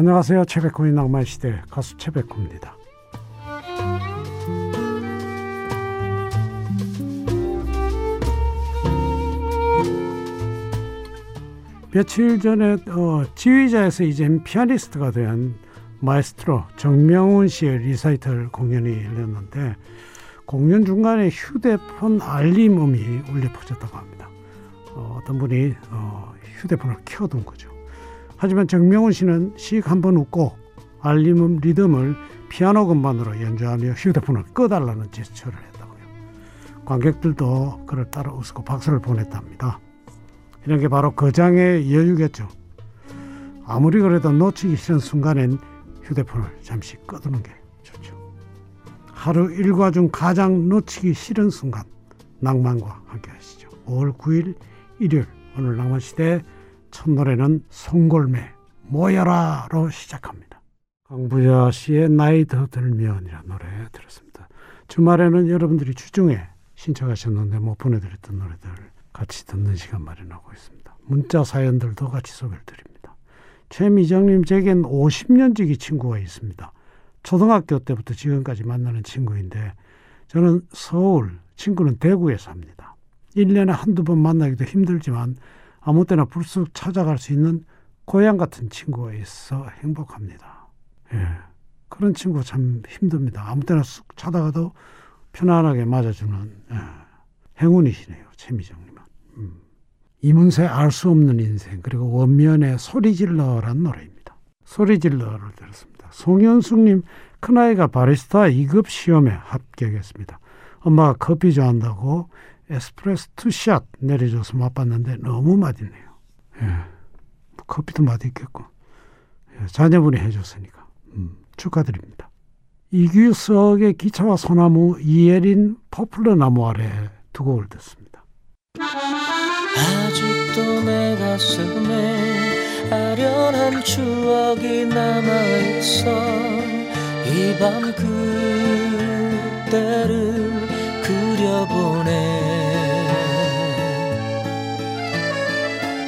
안녕하세요. 최백호의 낭만 시대 가수 최백호입니다. 며칠 전에 어, 지휘자에서 이제 피아니스트가 된 마에스트로 정명훈 씨의 리사이틀 공연이 열렸는데 공연 중간에 휴대폰 알림음이 울려 퍼졌다고 합니다. 어, 떤 분이 어, 휴대폰을 켜둔 거죠. 하지만 정명훈 씨는 씩 한번 웃고 알림음 리듬을 피아노 건반으로 연주하며 휴대폰을 꺼달라는 제스처를 했다고요. 관객들도 그를 따라 웃고 박수를 보냈답니다. 이런 게 바로 거장의 여유겠죠. 아무리 그래도 놓치기 싫은 순간엔 휴대폰을 잠시 꺼두는 게 좋죠. 하루 일과 중 가장 놓치기 싫은 순간 낭만과 함께 하시죠. 5월 9일 일요일 오늘 낭만시대 첫 노래는 송골매 모여라로 시작합니다. 강부자 씨의 나이 더 들면이라는 노래 들었습니다. 주말에는 여러분들이 주중에 신청하셨는데 못 보내드렸던 노래들 같이 듣는 시간 마련하고 있습니다. 문자 사연들도 같이 소개를 드립니다. 최미정님 제겐 50년 지기 친구가 있습니다. 초등학교 때부터 지금까지 만나는 친구인데 저는 서울, 친구는 대구에 삽니다. 1년에 한두 번 만나기도 힘들지만 아무 때나 불쑥 찾아갈 수 있는 고향 같은 친구가 있어 행복합니다. 예. 그런 친구 참 힘듭니다. 아무 때나 쑥 찾아가도 편안하게 맞아주는 예. 행운이시네요. 최미정님은. 음. 이문세 알 수 없는 인생 그리고 원면의 소리질러란 노래입니다. 소리질러를 들었습니다. 송현숙님 큰아이가 바리스타 2급 시험에 합격했습니다. 엄마가 커피 좋아한다고 에스프레소 two shot 내려줘서 맛봤는데 너무 맛있네요. 예. 뭐 커피도 맛있겠고 예. 자녀분이 해줬으니까 음, 축하드립니다. 이규석의 기차와 소나무 이예린 포플러 나무 아래 두 곡을 듣습니다. 아직도 내 가슴에 아련한 추억이 남아있어 이 밤 그때를 그려보네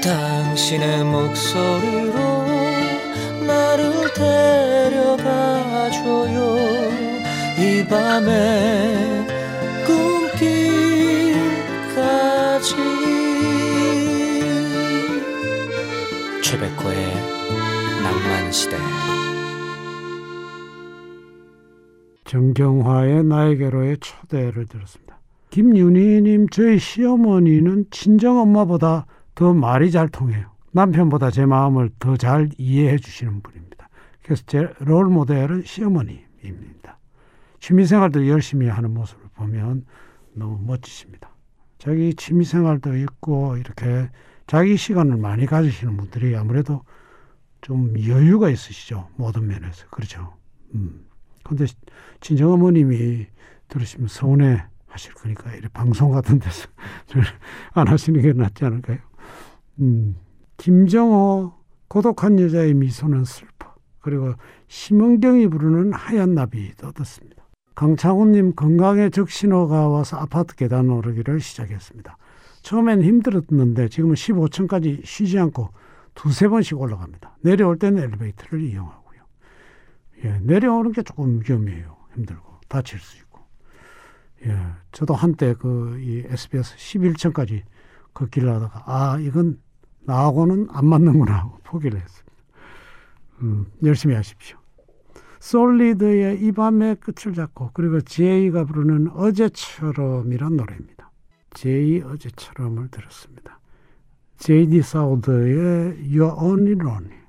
당신의 목소리로 나를 데려가줘요. 이 밤에 꿈길까지. 최백호의 낭만시대. 정경화의 나에게로의 초대를 들었습니다. 김윤희님 저희 시어머니는 친정 엄마보다 더 말이 잘 통해요. 남편보다 제 마음을 더 잘 이해해 주시는 분입니다. 그래서 제 롤 모델은 시어머니입니다. 취미생활도 열심히 하는 모습을 보면 너무 멋지십니다. 자기 취미생활도 있고 이렇게 자기 시간을 많이 가지시는 분들이 아무래도 좀 여유가 있으시죠. 모든 면에서. 그렇죠. 음. 근데 친정 어머님이 들으시면 서운해 하실 거니까 이렇게 방송 같은 데서 안 하시는 게 낫지 않을까요? 음. 김정호 고독한 여자의 미소는 슬퍼 그리고 심은경이 부르는 하얀 나비도 듣습니다. 강창훈님 건강에 적신호가 와서 아파트 계단 오르기를 시작했습니다. 처음엔 힘들었는데 지금은 15층까지 쉬지 않고 두세 번씩 올라갑니다. 내려올 때는 엘리베이터를 이용하고요. 예, 내려오는 게 조금 위험해요. 힘들고 다칠 수 있고. 예, 저도 한때 그 이 SBS 11층까지 걷기를 하다가 아 이건 나하고는 안 맞는구나 하고 포기를 했습니다. 음, 열심히 하십시오. 솔리드의 이 밤의 끝을 잡고 그리고 제이가 부르는 어제처럼이란 노래입니다. 제이 어제처럼을 들었습니다. 제이디 사우드의 You're Only Lonely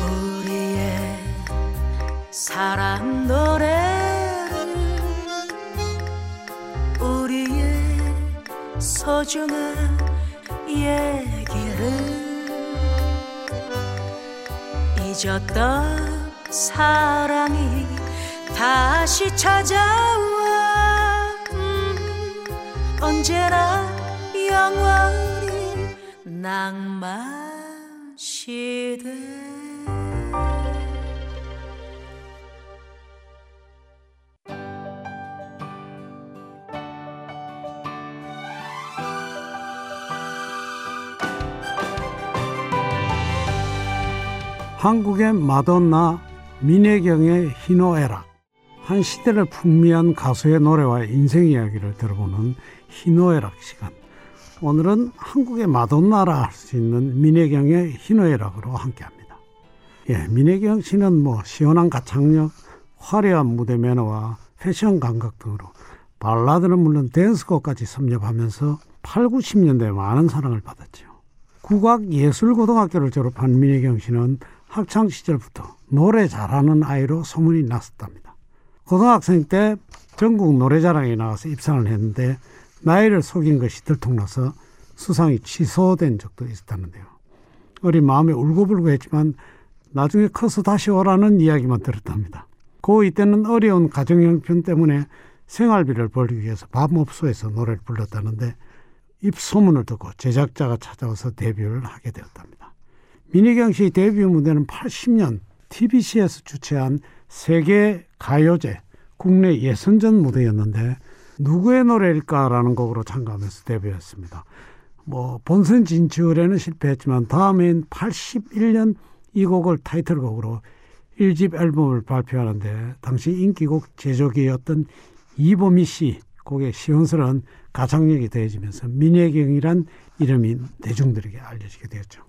우리의 사랑 노 소중한 얘기를 잊었던 사랑이 다시 찾아와. 음, 언제나 영원히 낭만 시대 한국의 마돈나 민혜경의 희노애락 한 시대를 풍미한 가수의 노래와 인생 이야기를 들어보는 희노애락 시간 오늘은 한국의 마돈나라 할 수 있는 민혜경의 희노애락으로 함께합니다. 예, 민혜경 씨는 뭐 시원한 가창력, 화려한 무대 매너와 패션 감각 등으로 발라드는 물론 댄스곡까지 섭렵하면서 8, 90년대에 많은 사랑을 받았죠. 국악예술고등학교를 졸업한 민혜경 씨는 학창 시절부터 노래 잘하는 아이로 소문이 났었답니다. 고등학생 때 전국 노래자랑에 나가서 입상을 했는데 나이를 속인 것이 들통나서 수상이 취소된 적도 있었다는데요. 어린 마음에 울고불고 했지만 나중에 커서 다시 오라는 이야기만 들었답니다. 고2 때는 어려운 가정 형편 때문에 생활비를 벌기 위해서 밤업소에서 노래를 불렀다는데 입소문을 듣고 제작자가 찾아와서 데뷔를 하게 되었답니다. 민희경 씨 데뷔 무대는 80년 TBC에서 주최한 세계 가요제 국내 예선전 무대였는데 누구의 노래일까라는 곡으로 참가하면서 데뷔했습니다. 뭐 본선 진출에는 실패했지만 다음엔 81년 이 곡을 타이틀곡으로 1집 앨범을 발표하는데 당시 인기곡 제조기였던 이보미 씨 곡의 시원스러운 가창력이 더해지면서 민혜경이란 이름이 대중들에게 알려지게 되었죠.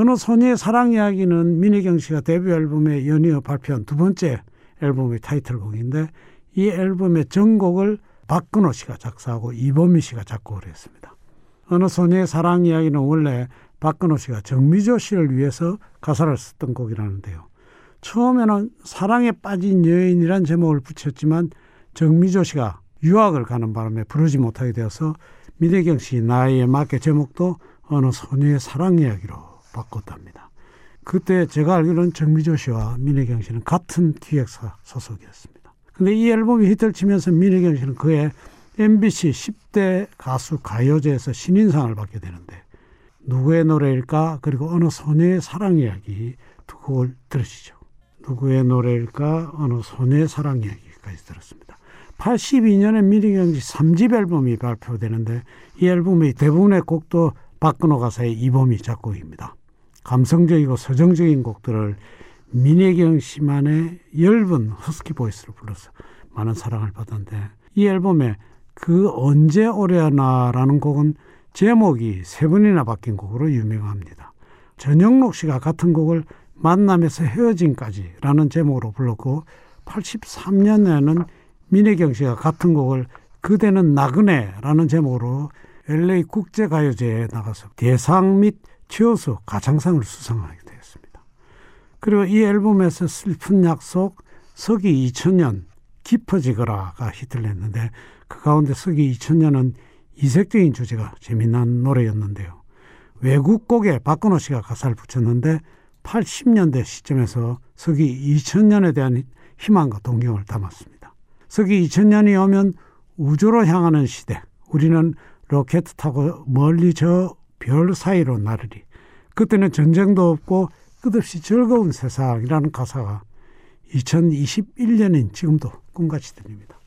어느 소녀의 사랑 이야기는 민혜경 씨가 데뷔 앨범에 연이어 발표한 두 번째 앨범의 타이틀곡인데 이 앨범의 전곡을 박근호 씨가 작사하고 이범미 씨가 작곡을 했습니다. 어느 소녀의 사랑 이야기는 원래 박근호 씨가 정미조 씨를 위해서 가사를 썼던 곡이라는데요. 처음에는 사랑에 빠진 여인이란 제목을 붙였지만 정미조 씨가 유학을 가는 바람에 부르지 못하게 되어서 민혜경 씨 나이에 맞게 제목도 어느 소녀의 사랑 이야기로 바꿨답니다. 그때 제가 알기로는 정미조 씨와 민혜경 씨는 같은 기획사 소속이었습니다. 근데 이 앨범이 히트를 치면서 민혜경 씨는 그해 MBC 10대 가수 가요제에서 신인상을 받게 되는데 누구의 노래일까 그리고 어느 소녀의 사랑 이야기 두 곡을 들으시죠. 누구의 노래일까 어느 소녀의 사랑 이야기까지 들었습니다. 82년에 미리경 씨 3집 앨범이 발표되는데 이 앨범의 대부분의 곡도 박근호 가사의 이범이 작곡입니다. 감성적이고 서정적인 곡들을 민혜경 씨만의 엷은 허스키 보이스로 불러서 많은 사랑을 받았는데 이 앨범에 그 언제 오려나라는 곡은 제목이 세 번이나 바뀐 곡으로 유명합니다. 전영록 씨가 같은 곡을 만남에서 헤어짐까지라는 제목으로 불렀고 83년에는 민혜경 씨가 같은 곡을 그대는 나그네라는 제목으로 LA 국제가요제에 나가서 대상 및 최우수 가창상을 수상하게 되었습니다. 그리고 이 앨범에서 슬픈 약속, 서기 2000년, 깊어지거라가 히트를 했는데 그 가운데 서기 2000년은 이색적인 주제가 재미난 노래였는데요. 외국 곡에 박건호 씨가 가사를 붙였는데 80년대 시점에서 서기 2000년에 대한 희망과 동경을 담았습니다. 서기 2000년이 오면 우주로 향하는 시대. 우리는 로켓 타고 멀리 저 별 사이로 나르리. 그때는 전쟁도 없고 끝없이 즐거운 세상이라는 가사가 2021년인 지금도 꿈같이 들립니다.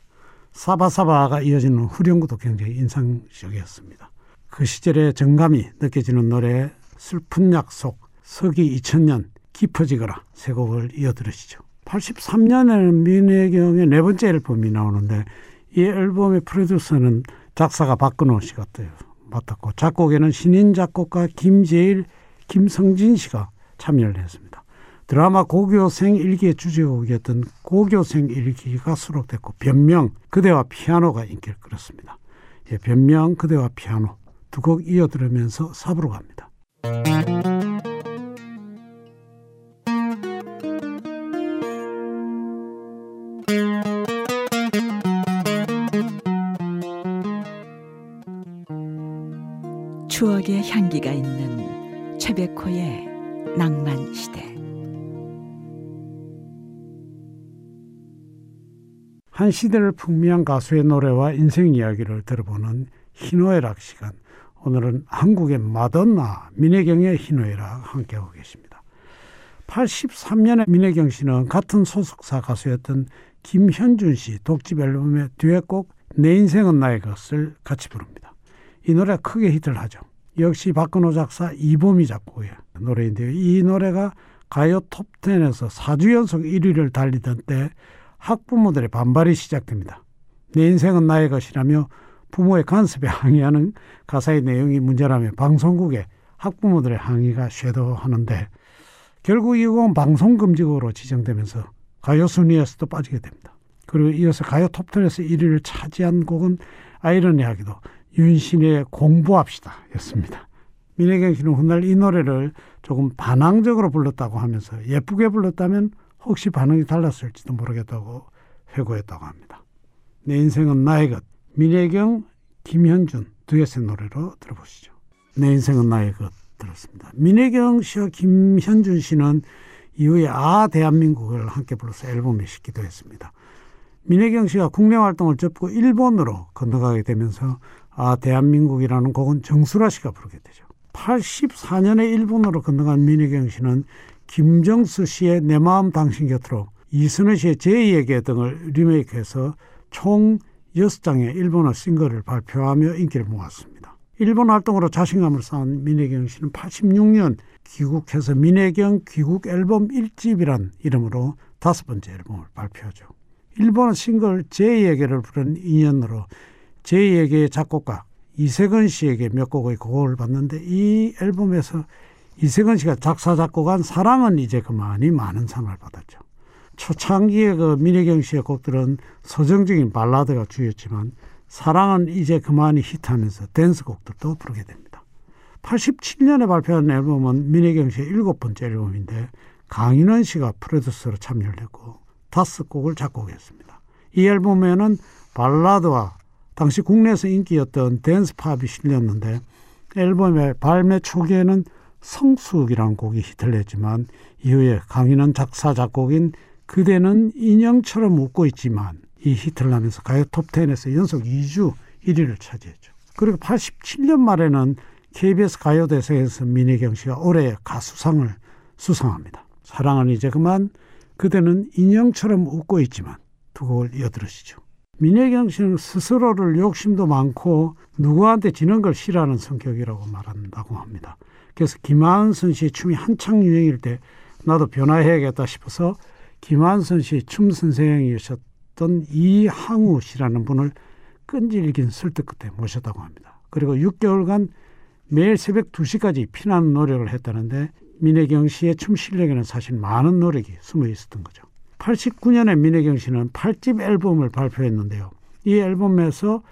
사바사바가 이어지는 후렴구도 굉장히 인상적이었습니다. 그 시절의 정감이 느껴지는 노래 슬픈 약속, 서기 2000년, 깊어지거라 세 곡을 이어 들으시죠. 83년에는 민혜경의 네 번째 앨범이 나오는데 이 앨범의 프로듀서는 작사가 박근호 씨가 맡았고 작곡에는 신인 작곡가 김재일, 김성진 씨가 참여를 했습니다. 드라마 고교생 일기의 주제곡이었던 고교생 일기가 수록됐고 변명 그대와 피아노가 인기를 끌었습니다. 예, 변명 그대와 피아노 두 곡 이어 들으면서 사부로 갑니다. 추억의 향기가 있는 최백호의 낭만 시대. 한 시대를 풍미한 가수의 노래와 인생 이야기를 들어보는 희노애락 시간. 오늘은 한국의 마돈나 민혜경의 희노애락 함께하고 계십니다. 83년에 민혜경 씨는 같은 소속사 가수였던 김현준 씨 독집 앨범의 듀엣곡 내 인생은 나의 것을 같이 부릅니다. 이 노래 크게 히트를 하죠. 역시 박근호 작사 이범희 작곡의 노래인데요. 이 노래가 가요 톱10에서 4주 연속 1위를 달리던 때 학부모들의 반발이 시작됩니다. 내 인생은 나의 것이라며 부모의 간섭에 항의하는 가사의 내용이 문제라며 방송국에 학부모들의 항의가 쇄도하는데 결국 이 곡은 방송금지곡으로 지정되면서 가요 순위에서도 빠지게 됩니다. 그리고 이어서 가요 톱10에서 1위를 차지한 곡은 아이러니하게도 윤신의 공부합시다 였습니다. 민혜경 씨는 훗날 이 노래를 조금 반항적으로 불렀다고 하면서 예쁘게 불렀다면 혹시 반응이 달랐을지도 모르겠다고 회고했다고 합니다. 내 인생은 나의 것. 민혜경, 김현준 두엣의 노래로 들어보시죠. 내 인생은 나의 것 들었습니다. 민혜경 씨와 김현준 씨는 이후에 아 대한민국을 함께 불러서 앨범에 싣기도 했습니다. 민혜경 씨가 국내 활동을 접고 일본으로 건너가게 되면서 아 대한민국이라는 곡은 정수라 씨가 부르게 되죠. 84년에 일본으로 건너간 민혜경 씨는 김정수 씨의 내 마음 당신 곁으로 이순애 씨의 제2에게 등을 리메이크해서 총 6장의 일본어 싱글을 발표하며 인기를 모았습니다. 일본 활동으로 자신감을 쌓은 민혜경 씨는 86년 귀국해서 민혜경 귀국 앨범 1집이란 이름으로 다섯 번째 앨범을 발표하죠. 일본어 싱글 제2에게를 부른 인연으로 제2에게의 작곡가 이세근 씨에게 몇 곡의 곡을 받는데 이 앨범에서 이세근 씨가 작사 작곡한 사랑은 이제 그만이 많은 상을 받았죠. 초창기의 그 민혜경 씨의 곡들은 서정적인 발라드가 주였지만 사랑은 이제 그만이 히트하면서 댄스 곡들도 부르게 됩니다. 87년에 발표한 앨범은 민혜경 씨의 일곱 번째 앨범인데 강인원 씨가 프로듀서로 참여를 했고 다섯 곡을 작곡했습니다. 이 앨범에는 발라드와 당시 국내에서 인기였던 댄스팝이 실렸는데 앨범의 발매 초기에는 성숙이라는 곡이 히트를 했지만 이후에 강인한 작사 작곡인 그대는 인형처럼 웃고 있지만 이 히트를 하면서 가요 톱10에서 연속 2주 1위를 차지했죠. 그리고 87년 말에는 KBS 가요대상에서 민혜경 씨가 올해의 가수상을 수상합니다. 사랑은 이제 그만 그대는 인형처럼 웃고 있지만 두 곡을 이어들으시죠. 민혜경 씨는 스스로를 욕심도 많고 누구한테 지는 걸 싫어하는 성격이라고 말한다고 합니다. 그래서 김한선 씨의 춤이 한창 유행일 때 나도 변화해야겠다 싶어서 김한선 씨의 춤 선생이셨던 이항우 씨라는 분을 끈질긴 설득 끝에 모셨다고 합니다. 그리고 6개월간 매일 새벽 2시까지 피나는 노력을 했다는데 민혜경 씨의 춤 실력에는 사실 많은 노력이 숨어 있었던 거죠. 89년에 민혜경 씨는 8집 앨범을 발표했는데요. 이 앨범에서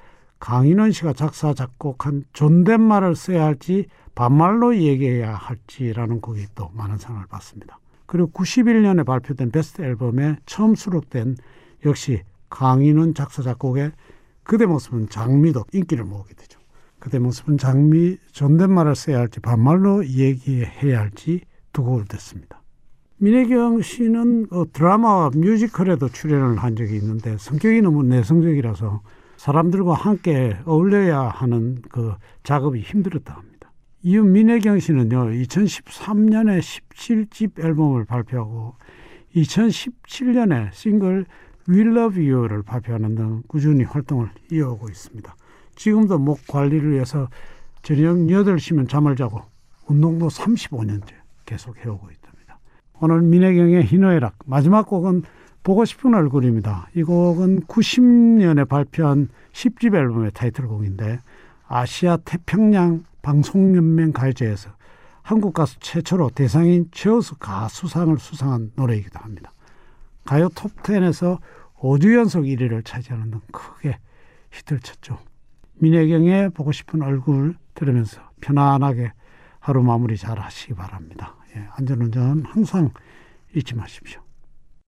강인원 씨가 작사 작곡한 존댓말을 써야 할지 반말로 얘기해야 할지라는 곡이 또 많은 상을 받습니다. 그리고 91년에 발표된 베스트 앨범에 처음 수록된 역시 강인원 작사 작곡의 그대 모습은 장미도 인기를 모으게 되죠. 그대 모습은 장미 존댓말을 써야 할지 반말로 얘기해야 할지 두 곡을 듣습니다. 민혜경 씨는 그 드라마와 뮤지컬에도 출연을 한 적이 있는데 성격이 너무 내성적이라서 사람들과 함께 어울려야 하는 그 작업이 힘들었다 합니다. 이후 민혜경 씨는요, 2013년에 17집 앨범을 발표하고 2017년에 싱글 We Love You를 발표하는 등 꾸준히 활동을 이어오고 있습니다. 지금도 목 관리를 위해서 저녁 8시면 잠을 자고 운동도 35년째 계속 해오고 있다. 오늘 민혜경의 희노애락 마지막 곡은 보고 싶은 얼굴입니다. 이 곡은 90년에 발표한 10집 앨범의 타이틀곡인데 아시아 태평양 방송연맹 가요제에서 한국 가수 최초로 대상인 최우수 가수상을 수상한 노래이기도 합니다. 가요 톱10에서 5주 연속 1위를 차지하는 등 크게 히트를 쳤죠. 민혜경의 보고 싶은 얼굴 들으면서 편안하게 하루 마무리 잘 하시기 바랍니다. 예, 안전운전 항상 잊지 마십시오.